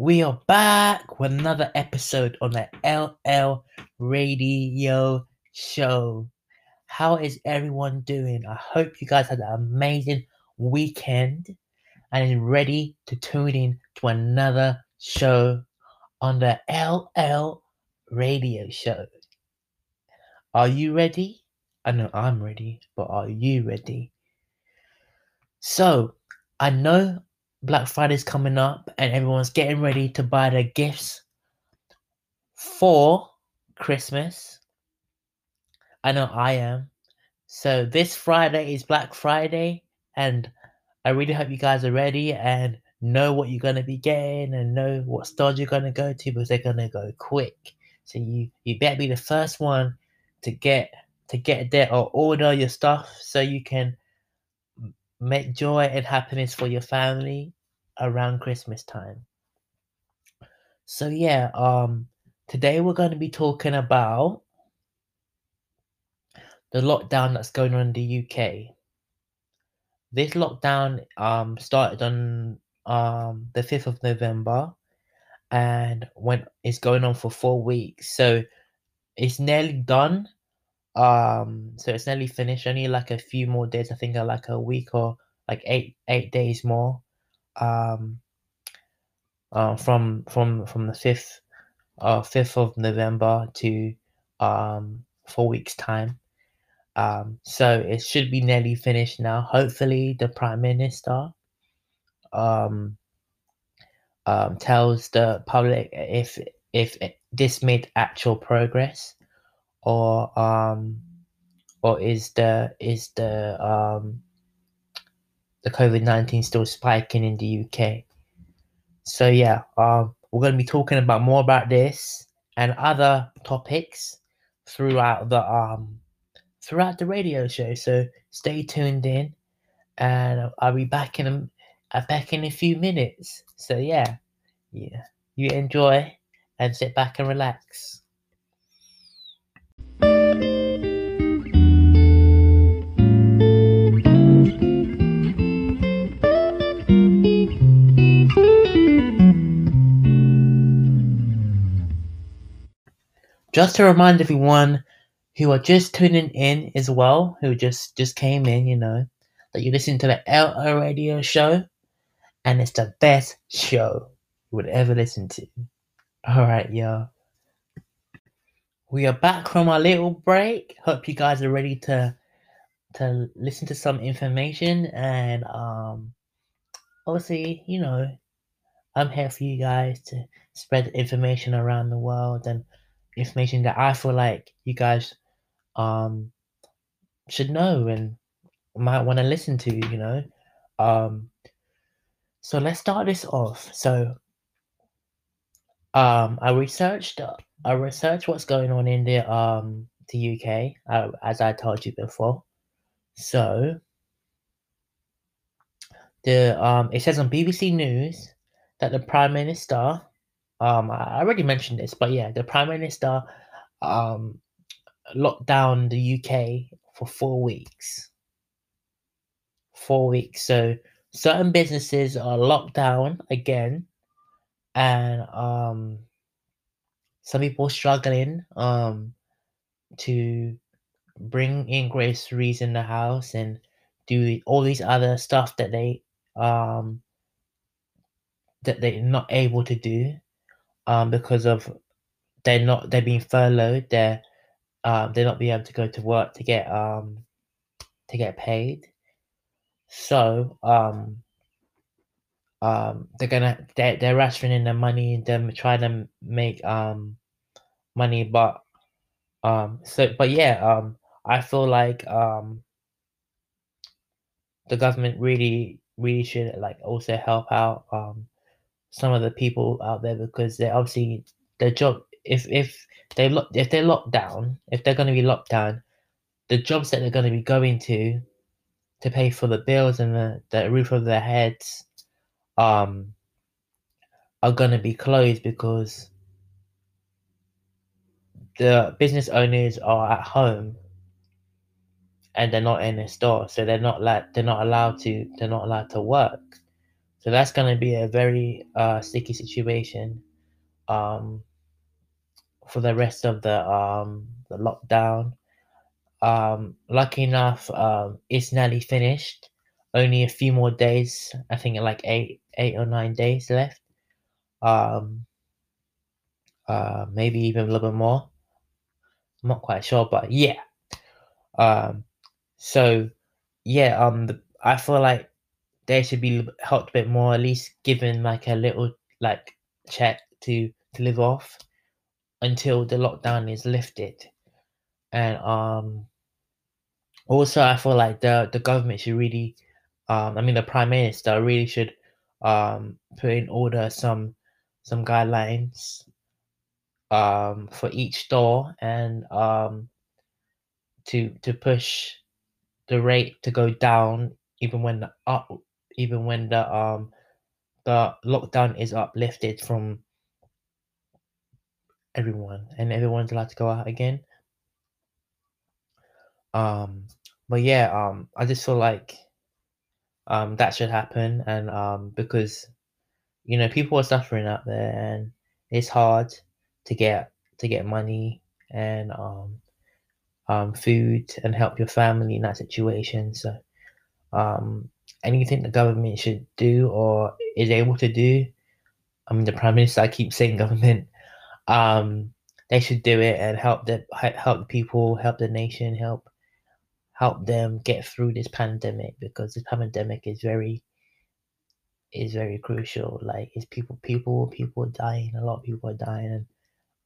We are back with another episode on the LL Radio Show. How is everyone doing? I hope you guys had an amazing weekend and is ready to tune in to another show on the LL Radio Show. Are you ready? I know I'm ready, but are you ready? So, I know Black Friday's coming up and everyone's getting ready to buy their gifts for Christmas. I know I am. So this Friday is Black Friday and I really hope you guys are ready and know what you're gonna be getting and know what stores you're gonna go to because they're gonna go quick. So you you better be the first one to get to get there or order your stuff so you can make joy and happiness for your family around Christmas time. So yeah, um today we're going to be talking about the lockdown that's going on in the UK. This lockdown um started on um the 5th of November and went is going on for 4 weeks. So it's nearly done um, so it's nearly finished. Only like a few more days. I think uh, like a week or like eight eight days more. Um, uh, from from from the fifth, uh, fifth of November to um four weeks time. Um, so it should be nearly finished now. Hopefully, the prime minister um, um tells the public if if this made actual progress or um or is the is the um the COVID nineteen still spiking in the UK? So yeah, um we're gonna be talking about more about this and other topics throughout the um throughout the radio show. So stay tuned in and I'll be back in a uh, back in a few minutes. So yeah, yeah, you enjoy and sit back and relax. Just to remind everyone who are just tuning in as well, who just just came in, you know, that you listen to the LL Radio show, and it's the best show you would ever listen to. All right, y'all. We are back from our little break. Hope you guys are ready to to listen to some information and um obviously, you know, I'm here for you guys to spread information around the world and information that I feel like you guys um should know and might want to listen to, you know. Um so let's start this off. So um I researched I researched what's going on in the um the UK uh, as I told you before. So the um it says on BBC News that the Prime Minister um, I already mentioned this, but yeah, the Prime Minister um, locked down the UK for four weeks. Four weeks. So certain businesses are locked down again, and um, some people struggling um, to bring in groceries in the house and do all these other stuff that they um that they're not able to do um, because of they're not they're being furloughed. They're um, they're not being able to go to work to get um, to get paid. So um, um, they're gonna they're, they're rationing the money. Them trying to make um, money, but um, so but yeah, um, I feel like um, the government really really should like also help out um some of the people out there because they're obviously their job if if they lock if they're locked down if they're going to be locked down the jobs that they're going to be going to to pay for the bills and the, the roof over their heads um are going to be closed because the business owners are at home and they're not in a store. So they're not like they're not allowed to they're not allowed to work So that's gonna be a very uh, sticky situation um, for the rest of the um, the lockdown. Um, lucky enough, um, it's nearly finished. Only a few more days. I think like eight, eight or nine days left. Um, uh, maybe even a little bit more. I'm not quite sure, but yeah. Um, so yeah, um, the, I feel like they should be helped a bit more, at least given like a little like check to to live off until the lockdown is lifted. And um, also I feel like the the government should really, um, I mean the prime minister really should um put in order some some guidelines um for each store and um to to push the rate to go down even when the up even when the um the lockdown is uplifted from everyone and everyone's allowed to go out again. Um but yeah um i just feel like um that should happen and um because you know people are suffering out there and it's hard to get to get money and um um food and help your family in that situation. So um anything the government should do or is able to do i mean the prime minister i keep saying government um they should do it and help the help the people help the nation help help them get through this pandemic because this pandemic is very is very crucial. Like it's people people people dying. A lot of people are dying. And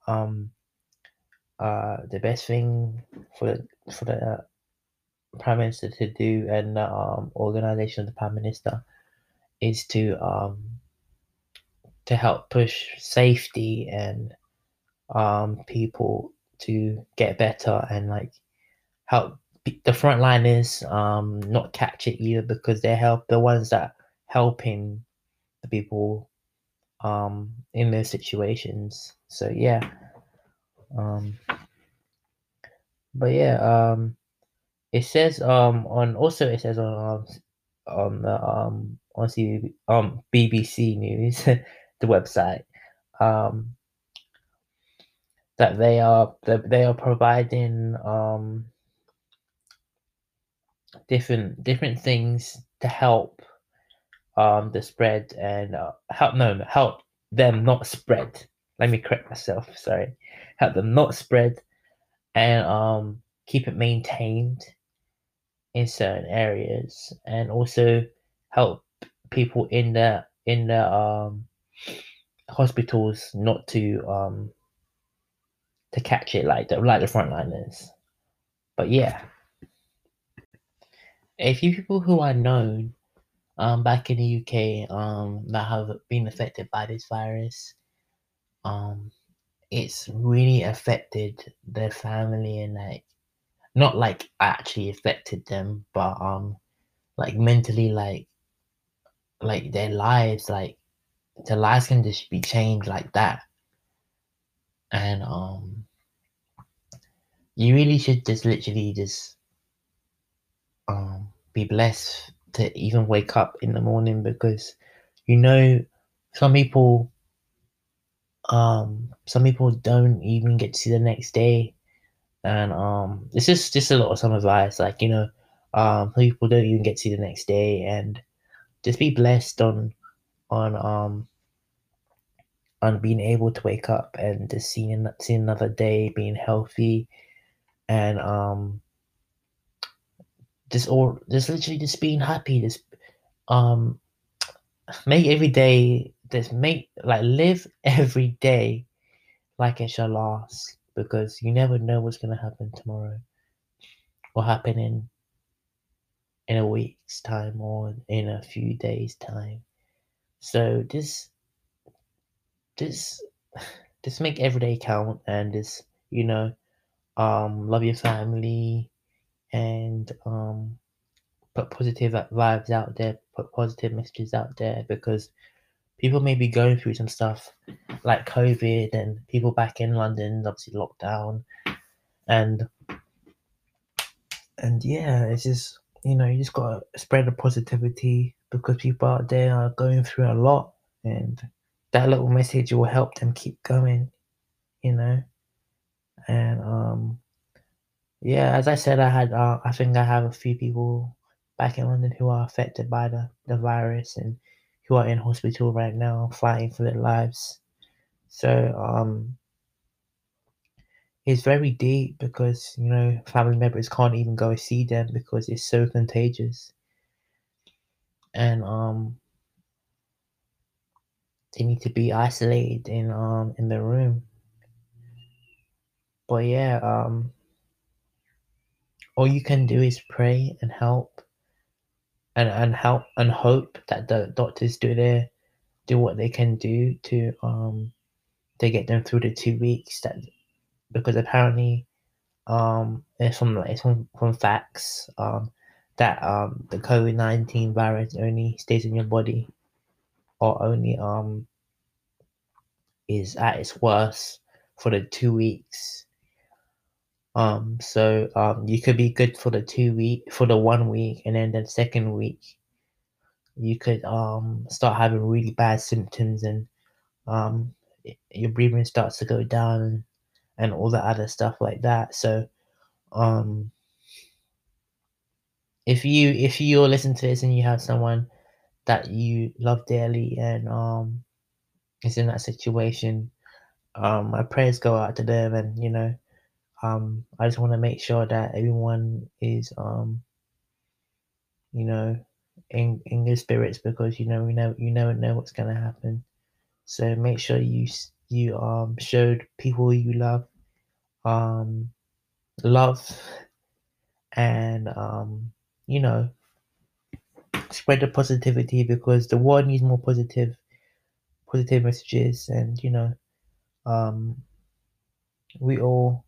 um uh the best thing for for the prime minister to do and um organization of the prime minister is to um to help push safety and um people to get better and like help the frontliners um not catch it either because they help the ones that helping the people um in those situations. So yeah. Um but yeah um it says um on also it says on on the um on C, um BBC News the website um that they are that they are providing um different different things to help um the spread and uh, help no help them not spread. Let me correct myself sorry. Help them not spread and um keep it maintained in certain areas and also help people in the in the um hospitals not to um to catch it like the like the frontliners but yeah a few people who are known um, back in the UK um, that have been affected by this virus. Um, it's really affected their family and like not like I actually affected them, but um, like mentally, like like their lives, like their lives can just be changed like that. And um, you really should just literally just um be blessed to even wake up in the morning because you know some people um some people don't even get to see the next day and um it's just just a lot of some advice like you know um people don't even get to see the next day and just be blessed on on um on being able to wake up and just seeing seeing another day being healthy and um just or just literally just being happy just um make every day just make like live every day like it shall last because you never know what's gonna happen tomorrow. Or happen in in a week's time or in a few days time. So just just just make every day count and just you know um love your family and um, put positive vibes out there, put positive messages out there because people may be going through some stuff like COVID and people back in London, obviously lockdown, and and yeah, it's just you know you just gotta spread the positivity because people out there are going through a lot and that little message will help them keep going, you know. And um yeah, as I said I had uh, I think I have a few people back in London who are affected by the, the virus and who are in hospital right now fighting for their lives. So um it's very deep because you know family members can't even go see them because it's so contagious. And um they need to be isolated in um in the room. But yeah um all you can do is pray and help and and help and hope that the doctors do their do what they can do to um to get them through the two weeks that because apparently um it's from it's from, from facts um that um the COVID nineteen virus only stays in your body or only um is at its worst for the two weeks. Um so um you could be good for the two week for the one week and then the second week you could um start having really bad symptoms and um your breathing starts to go down and all the other stuff like that. So um if you if you're listening to this and you have someone that you love dearly and um is in that situation, um my prayers go out to them and you know um I just want to make sure that everyone is um you know in in good spirits because you know we know you never know what's gonna happen. So make sure you you um showed people you love um love and um you know spread the positivity because the world needs more positive positive messages and you know um we all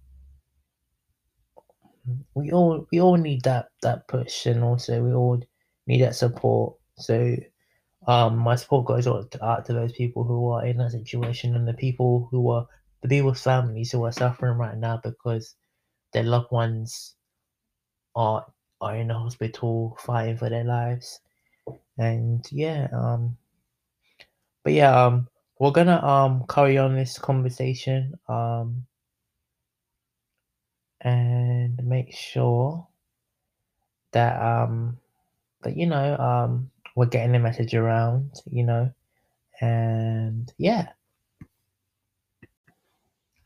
we all we all need that that push and also we all need that support. So um my support goes out to, out to those people who are in that situation and the people who are the people's families who are suffering right now because their loved ones are are in the hospital fighting for their lives. And yeah um but yeah um we're gonna um carry on this conversation. Um and make sure that um that you know um we're getting the message around you know and yeah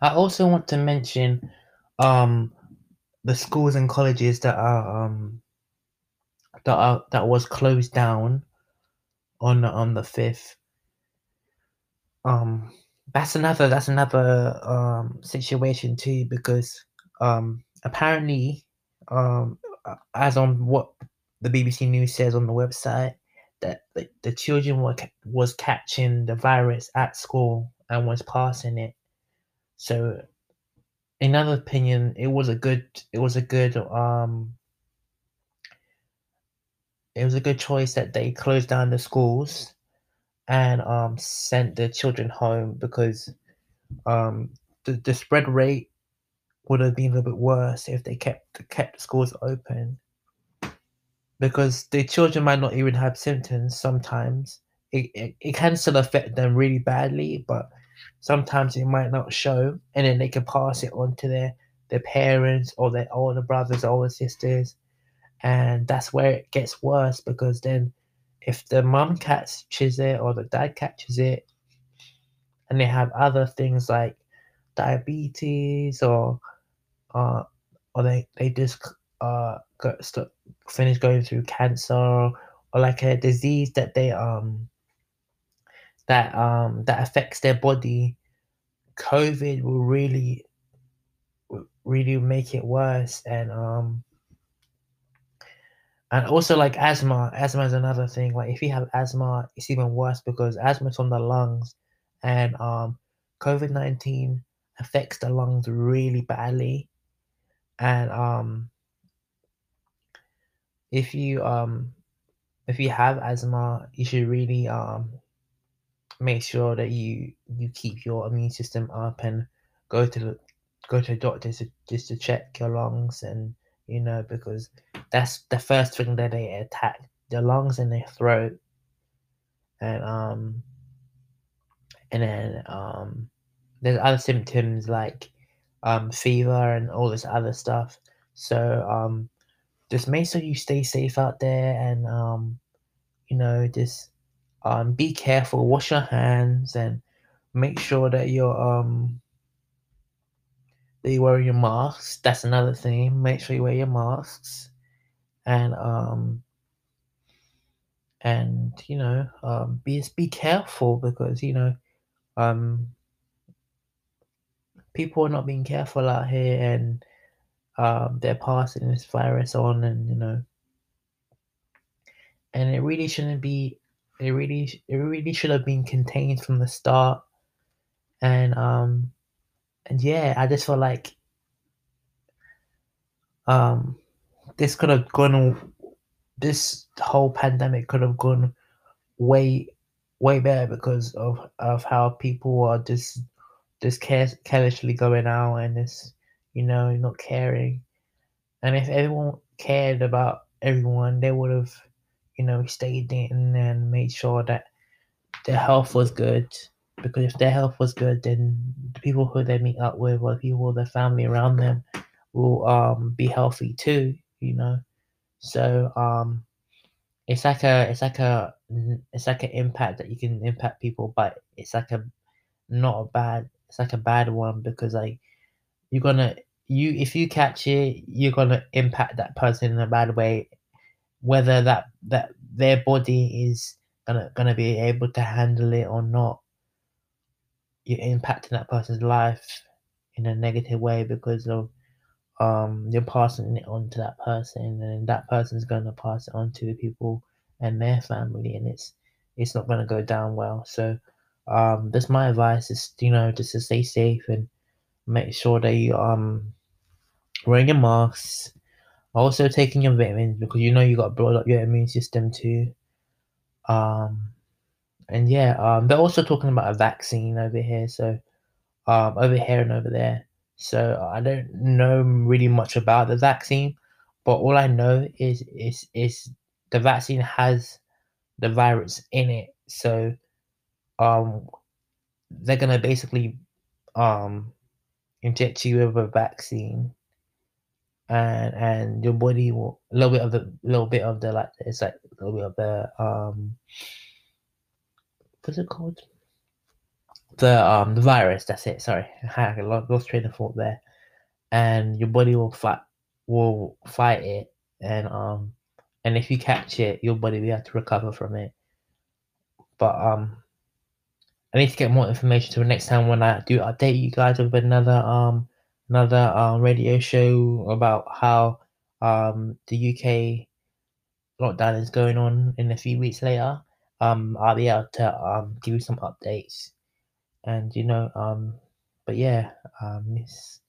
i also want to mention um the schools and colleges that are um that are that was closed down on on the fifth. Um, that's another that's another um situation too because um apparently um as on what the BBC News says on the website that the, the children were was catching the virus at school and was passing it. So, in other opinion, it was a good it was a good um it was a good choice that they closed down the schools and um, sent the children home because um, the, the spread rate would have been a little bit worse if they kept kept the schools open. Because the children might not even have symptoms sometimes. It, it, it can still affect them really badly but sometimes it might not show and then they can pass it on to their their parents or their older brothers older sisters. And that's where it gets worse because then if the mum catches it or the dad catches it and they have other things like diabetes or uh, or they, they just uh got st- finish going through cancer or, like a disease that they um that um that affects their body. Covid will really really make it worse and um and also like asthma. Asthma is another thing. Like if you have asthma it's even worse because asthma is on the lungs and um covid-19 affects the lungs really badly. And um if you um if you have asthma you should really um make sure that you you keep your immune system up and go to the go to the doctor to, just to check your lungs and you know because that's the first thing that they attack the lungs and their throat. And um and then um there's other symptoms like um fever and all this other stuff. So um just make sure you stay safe out there and um you know just um be careful, wash your hands and make sure that you're um that you wear your masks. That's another thing. Make sure you wear your masks and um and you know um be be careful because you know um people are not being careful out here and um they're passing this virus on and you know. And it really shouldn't be it really it really should have been contained from the start. And um and yeah i just feel like um this could have gone this whole pandemic could have gone way way better because of of how people are just just care, carelessly going out and just you know not caring. And if everyone cared about everyone they would have you know stayed in and made sure that their health was good. Because if their health was good then the people who they meet up with or the people their family around them will um be healthy too you know. So um it's like a it's like a it's like an impact that you can impact people but it's like a not a bad it's like a bad one because like you're gonna you if you catch it you're gonna impact that person in a bad way. Whether that that their body is gonna gonna be able to handle it or not you're impacting that person's life in a negative way because of um you're passing it on to that person and that person's gonna pass it on to the people and their family and it's it's not gonna go down well. So um that's my advice is you know just to stay safe and make sure that you um wearing your masks. Also taking your vitamins because you know you got to build up your immune system too. Um and yeah um they're also talking about a vaccine over here so um over here and over there. So i don't know really much about the vaccine but all i know is is is the vaccine has the virus in it. So um they're gonna basically um inject you with a vaccine. And and your body will a little bit of the little bit of the like it's like a little bit of the um what's it called? The um the virus that's it sorry. I lost train of thought there. And your body will fight will fight it. And um and if you catch it your body will have to recover from it. But um I need to get more information so the next time when I do update you guys with another um another um radio show about how um the UK lockdown is going on in a few weeks later. Um I'll be able to um give you some updates. And you know, um but yeah, um it's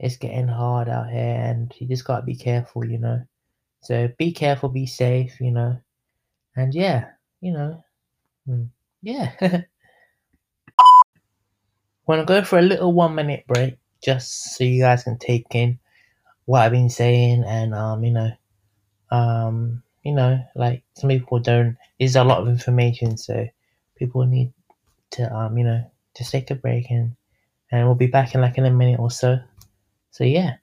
it's getting hard out here and you just gotta be careful, you know. So be careful, be safe, you know. And yeah, you know. mm, Yeah. to go for a little one minute break just so you guys can take in what I've been saying and um you know um you know like some people don't there's a lot of information so people need to um you know just take a break and and we'll be back in like in a minute or so. So yeah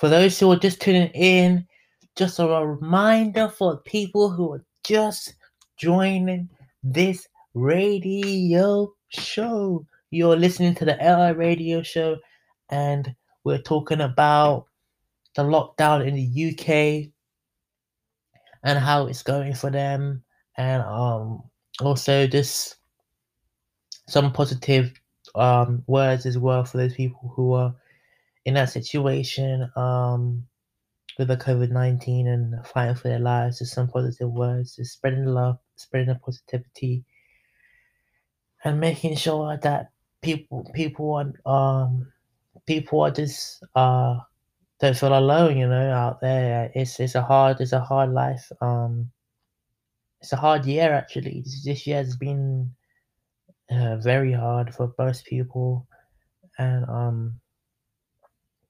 For those who are just tuning in, just a reminder for people who are just joining this radio show. You're listening to the LL radio show, and we're talking about the lockdown in the UK and how it's going for them, and um also just some positive um words as well for those people who are in that situation um with the COVID nineteen and fighting for their lives, just some positive words, just spreading love, spreading the positivity, and making sure that people people are um people are just uh don't feel alone, you know, out there. It's it's a hard it's a hard life. Um it's a hard year actually. This, this year has been uh, very hard for most people and um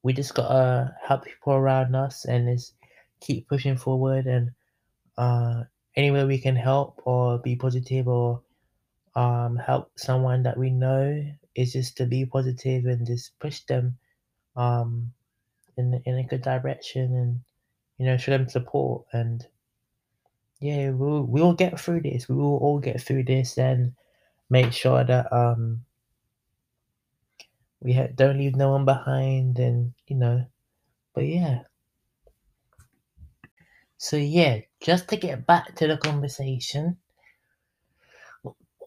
we just gotta help people around us and just keep pushing forward and uh anywhere we can help or be positive or um help someone that we know is just to be positive and just push them um in in a good direction and you know show them support and yeah we'll we'll get through this. We will all get through this and make sure that um we ha- don't leave no one behind and you know but yeah. So yeah just to get back to the conversation.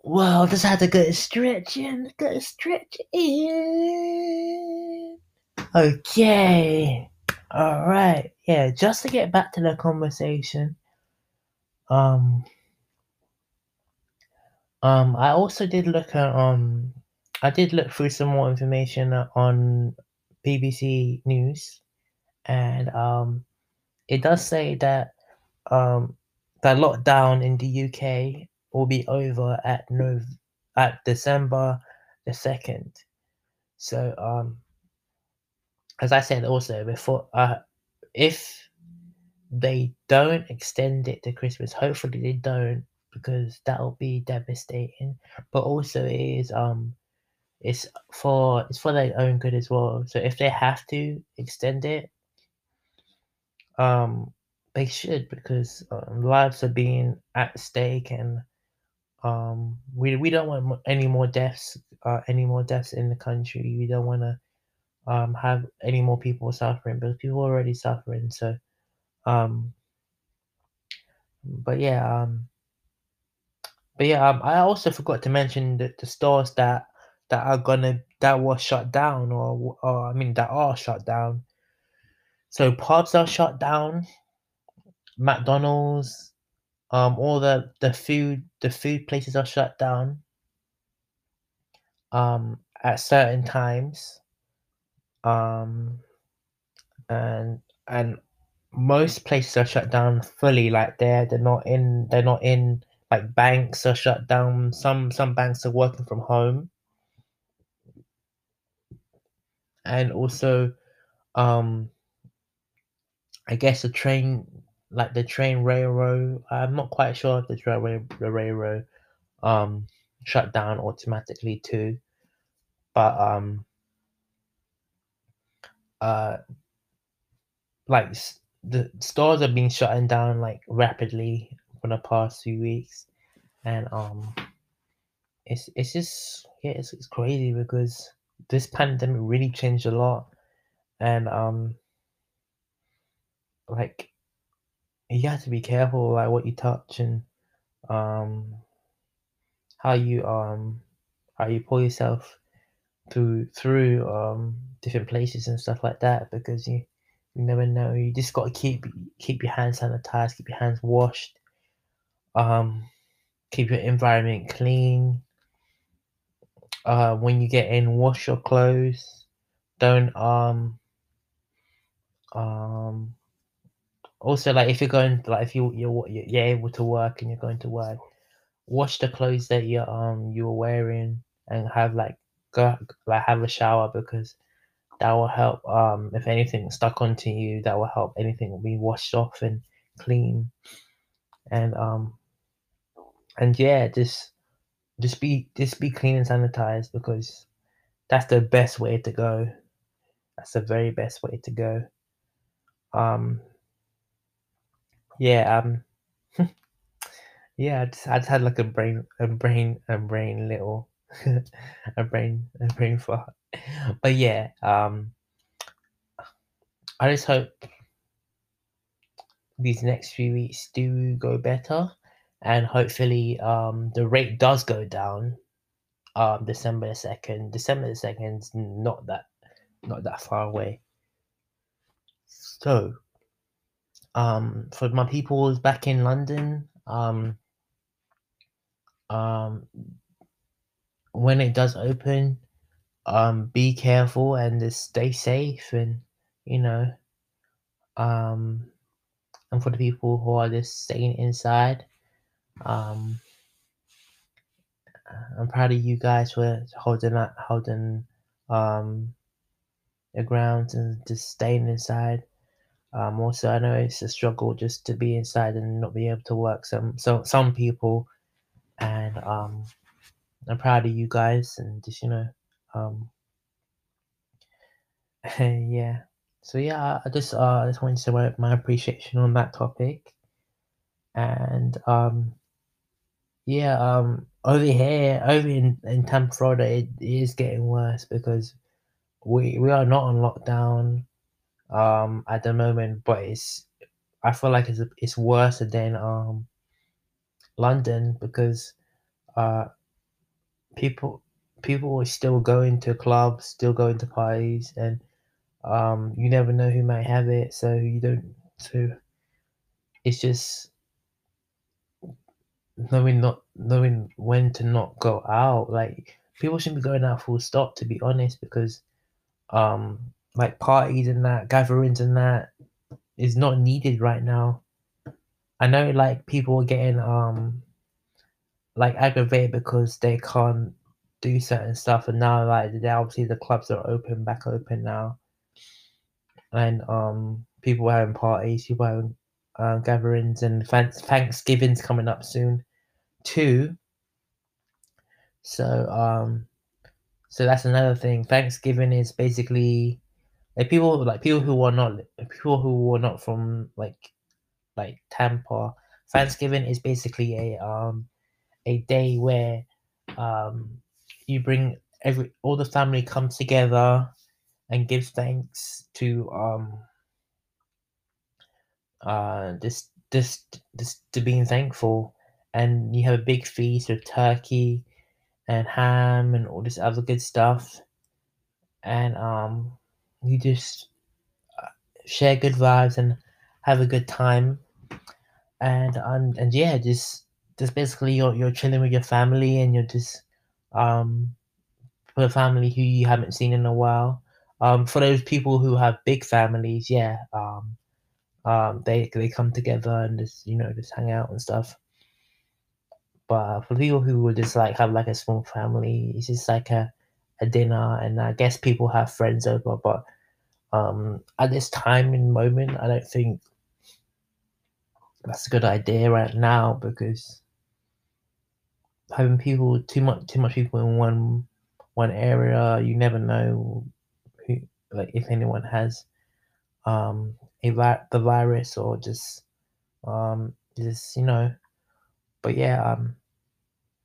Well just had to go stretch in go stretch in. Okay. All right yeah just to get back to the conversation um um i also did look at um i did look through some more information on bbc news and um it does say that um the lockdown in the uk will be over at no at december the 2nd so um as i said also before uh if they don't extend it to christmas hopefully they don't because that'll be devastating. But also it is um it's for it's for their own good as well. So if they have to extend it um they should because um, lives are being at stake and um we we don't want any more deaths uh any more deaths in the country. We don't want to um have any more people suffering because people are already suffering. So um but yeah um but yeah um, i also forgot to mention that the stores that that are gonna that was shut down or, or i mean that are shut down. So pubs are shut down mcdonald's um all the the food the food places are shut down um at certain times um and and most places are shut down fully like they're they're not in they're not in like banks are shut down. Some some banks are working from home and also um i guess the train like the train railroad i'm not quite sure if the railway the railroad um shut down automatically too but um uh like the stores are being shutting down like rapidly for the past few weeks and um it's it's just yeah it's, it's crazy because this pandemic really changed a lot. And um like you have to be careful like what you touch and um how you um how you pull yourself through through um different places and stuff like that because you you never know. You just got to keep keep your hands sanitized keep your hands washed um keep your environment clean uh when you get in wash your clothes. Don't um um also like if you're going like if you you're you're able to work and you're going to work wash the clothes that you um you were wearing and have like go like have a shower because that will help um if anything stuck onto you that will help anything be washed off and clean. And um and yeah just just be just be clean and sanitized because that's the best way to go. That's the very best way to go. Um yeah um yeah I just, I just had like a brain a brain a brain little a brain a brain fart. But yeah um i just hope these next few weeks do go better and hopefully um the rate does go down um december 2nd december the 2nd is not that not that far away. So um for my people back in london um um when it does open um be careful and just stay safe and you know um and for the people who are just staying inside um i'm proud of you guys for holding up holding um the ground and just staying inside. Um, also, I know it's a struggle just to be inside and not be able to work. Some so some people, and um, I'm proud of you guys, and just you know, um, yeah. So yeah, I just uh, I just wanted to say my, my appreciation on that topic, and um, yeah, um, over here, over in in Tampa, Florida, it, is getting worse because we we are not on lockdown um at the moment, but it's I feel like it's it's worse than um London because uh people people are still going to clubs, still going to parties, and um you never know who might have it, so you don't. So it's just knowing not knowing when to not go out. Like people shouldn't be going out full stop, to be honest, because um like parties and that gatherings and that is not needed right now. I know like people are getting um like aggravated because they can't do certain stuff and now like they obviously the clubs are open back open now and um people are having parties people are having uh, gatherings and thanksgiving's coming up soon too. So um so that's another thing. Thanksgiving is basically like people like people who are not people who are not from like like tampa. Thanksgiving is basically a um a day where um, you bring every all the family comes together and gives thanks to um uh just just just to being thankful. And you have a big feast of turkey and ham and all this other good stuff. And um you just uh, share good vibes and have a good time. And um, and yeah just just basically you're you're chilling with your family and you're just um for a family who you haven't seen in a while. Um, for those people who have big families, yeah, um, um, they they come together and just you know just hang out and stuff. But for people who would just like have like a small family, it's just like a a dinner, and I guess people have friends over. But um, at this time and moment, I don't think that's a good idea right now because having people too much too much people in one one area you never know who like if anyone has um a the virus or just um just you know but yeah um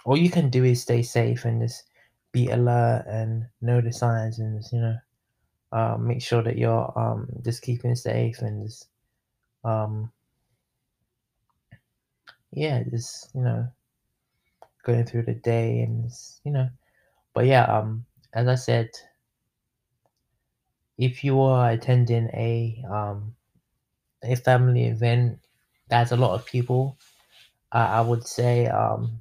all you can do is stay safe and just be alert and know the signs and just, you know um make sure that you're um just keeping safe and just um yeah just you know going through the day and you know but yeah um as i said if you are attending a um a family event that's a lot of people i, I would say um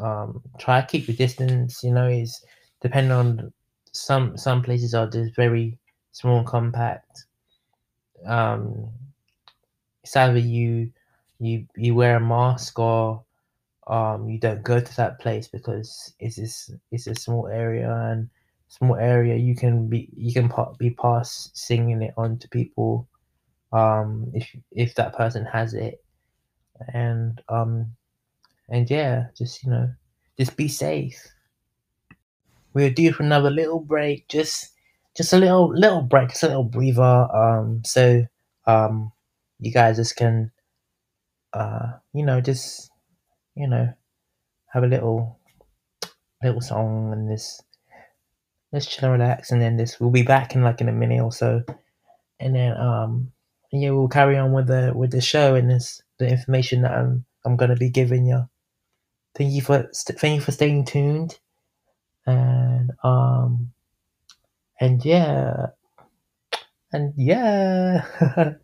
um try to keep your distance you know is depending on some some places are just very small compact. Um it's either you you you wear a mask or um you don't go to that place because it's this it's a small area and small area you can be you can be past singing it on to people um if if that person has it. And um and yeah just you know just be safe. We're due for another little break just just a little little break just a little breather. Um so um you guys just can uh you know just you know, have a little little song and this let's chill and relax. And then this we'll be back in like in a minute or so. And then um yeah, we'll carry on with the with the show and this the information that I'm I'm gonna be giving you. Thank you for thank you for staying tuned. And um and yeah and yeah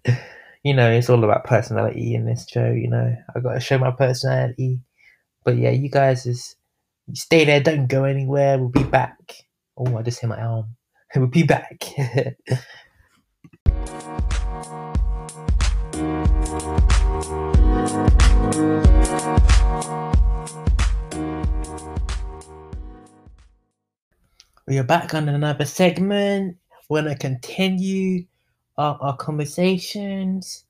you know, it's all about personality in this show. You know, I got to show my personality. But yeah, you guys just stay there. Don't go anywhere. We'll be back. Oh, I just hit my arm. We'll be back. we are back on another segment we're gonna continue uh, our conversations,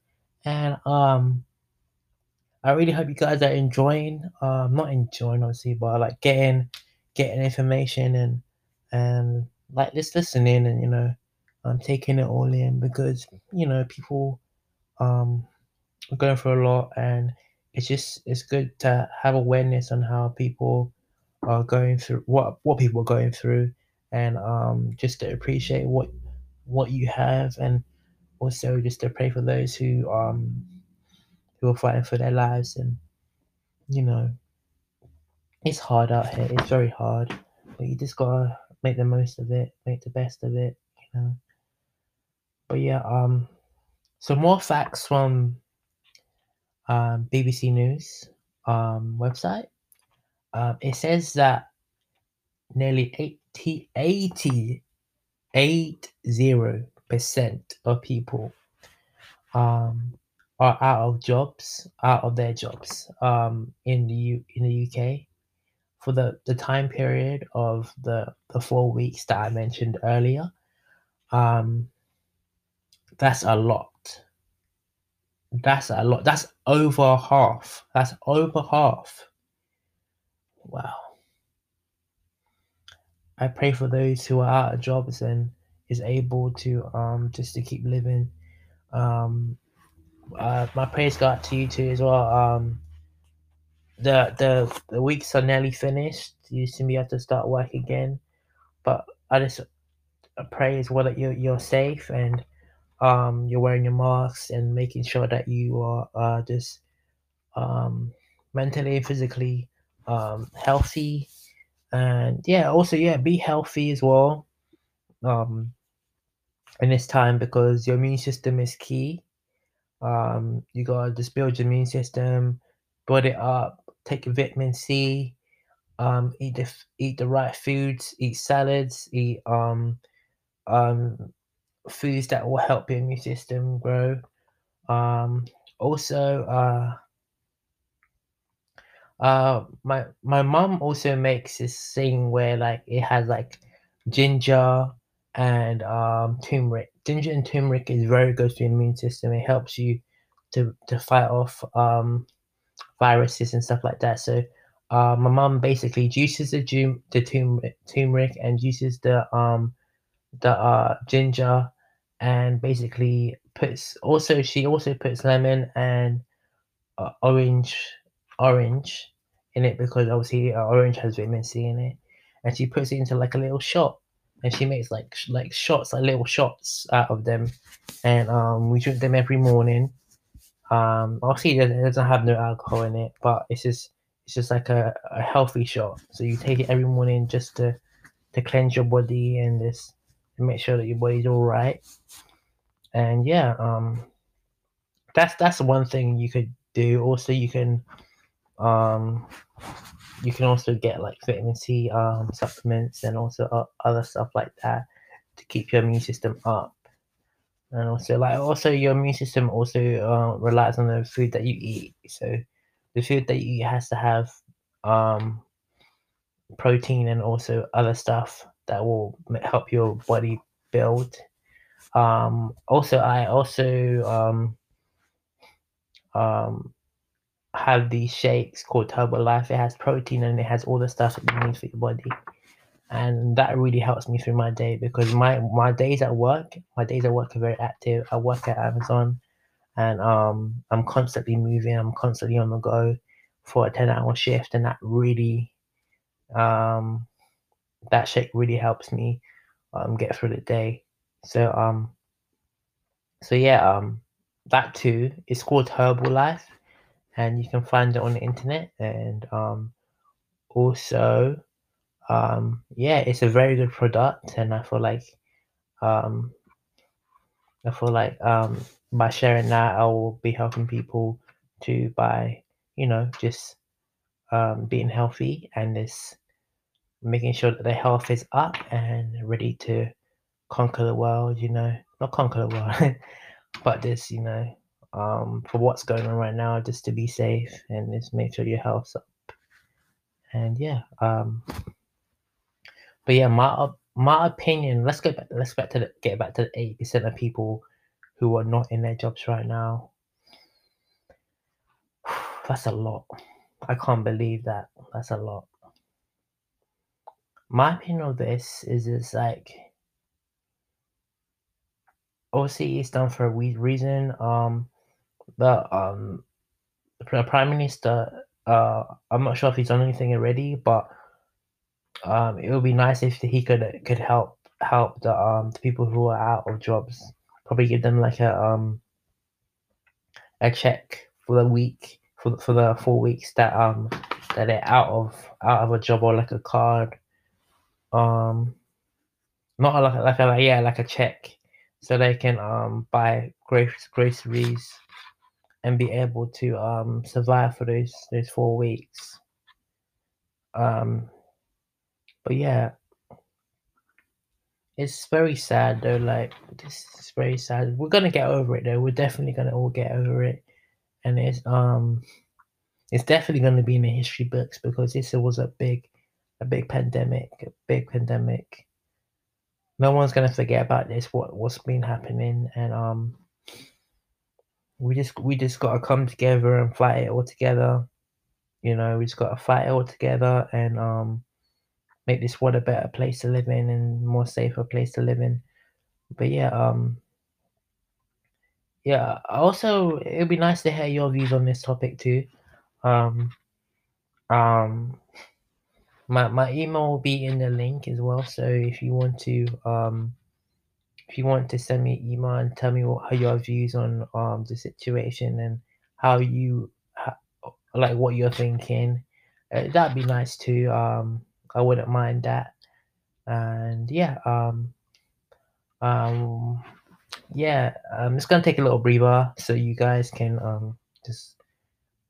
and um, I really hope you guys are enjoying. Um, not enjoying obviously, but like getting getting information and and like just listening and you know, um, taking it all in because you know people um are going through a lot and it's just it's good to have awareness on how people are going through what what people are going through and um just to appreciate what what you have and also just to pray for those who um who are fighting for their lives. And you know it's hard out here. It's very hard but you just gotta make the most of it make the best of it you know. But yeah um some more facts from um, bbc news um, website. Um, it says that nearly 80 80 80% of people um, are out of jobs, out of their jobs um, in the U- in the UK for the, the time period of the, the four weeks that I mentioned earlier. Um, that's a lot. That's a lot. That's over half. That's over half. Wow. I pray for those who are out of jobs and is able to um just to keep living. Um, uh, my prayers go out to you too as well. Um, the the the weeks are nearly finished. You seem to have to start work again, but I just pray as well that you're you're safe and um you're wearing your masks and making sure that you are uh, just um mentally and physically um healthy and yeah also yeah be healthy as well um in this time because your immune system is key. Um you gotta just build your immune system build it up take your vitamin c um eat the eat the right foods eat salads eat um um foods that will help your immune system grow. Um also uh uh my my mom also makes this thing where like it has like ginger and um turmeric. Ginger and turmeric is very good for your immune system. It helps you to to fight off um viruses and stuff like that. So uh my mom basically juices the jum- the turmeric, turmeric and juices the um the uh ginger and basically puts also she also puts lemon and uh, orange orange in it because obviously uh, orange has vitamin C in it, and she puts it into like a little shot, and she makes like like shots, like little shots out of them, and um we drink them every morning. Um, obviously it doesn't have no alcohol in it, but it's just it's just like a, a healthy shot. So you take it every morning just to to cleanse your body and just make sure that your body's all right. And yeah, um, that's that's one thing you could do. Also, you can um you can also get like vitamin C um supplements and also uh, other stuff like that to keep your immune system up. And also like also your immune system also uh, relies on the food that you eat. So the food that you eat has to have um protein and also other stuff that will help your body build. Um also I also um um have these shakes called Herbalife. It has protein and it has all the stuff that you need for your body. And that really helps me through my day because my my days at work, my days at work are very active. I work at Amazon and um I'm constantly moving, I'm constantly on the go for a 10 hour shift and that really um that shake really helps me um get through the day. So um so yeah, um that too is called Herbalife and you can find it on the internet and um also um yeah it's a very good product and i feel like um i feel like um by sharing that i will be helping people to by you know just um being healthy and this making sure that their health is up and ready to conquer the world you know. Not conquer the world but just you know um for what's going on right now just to be safe and just make sure your health's up and yeah um but yeah my my opinion, let's go back, let's back to the, get back to the eight percent of people who are not in their jobs right now. That's a lot. I can't believe that. That's a lot. My opinion of this is it's like obviously it's done for a reason. Um, the um, the prime minister. Uh, I'm not sure if he's done anything already, but um, it would be nice if he could could help help the um the people who are out of jobs. Probably give them like a um a check for the week for for the four weeks that um that they're out of out of a job or like a card. Um, not like like a yeah like a check, so they can um buy groceries and be able to um survive for those those four weeks. Um, but yeah, it's very sad though. Like this is very sad. We're gonna get over it though. We're definitely gonna all get over it, and it's um, it's definitely gonna be in the history books because this was a big, a big pandemic, a big pandemic. No one's gonna forget about this. What what's been happening, and um, we just we just gotta come together and fight it all together. You know, we just gotta fight it all together and um make this world a better place to live in and more safer place to live in. But yeah, um yeah, also it'd be nice to hear your views on this topic too. Um um my my email will be in the link as well. So if you want to um if you want to send me an email and tell me what your views on um the situation and how you like what you're thinking, uh, that'd be nice too. Um I wouldn't mind that. And yeah, um, um, yeah, I'm just gonna take a little breather so you guys can um just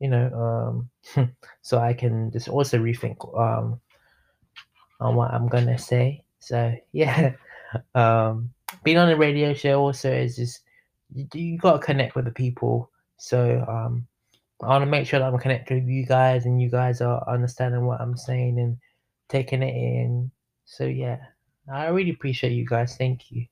you know um so I can just also rethink um on what I'm gonna say. So yeah, um, being on a radio show also is just you, you gotta connect with the people. So um, I want to make sure that I'm connected with you guys and you guys are understanding what I'm saying and taking it in. So yeah, I really appreciate you guys. Thank you.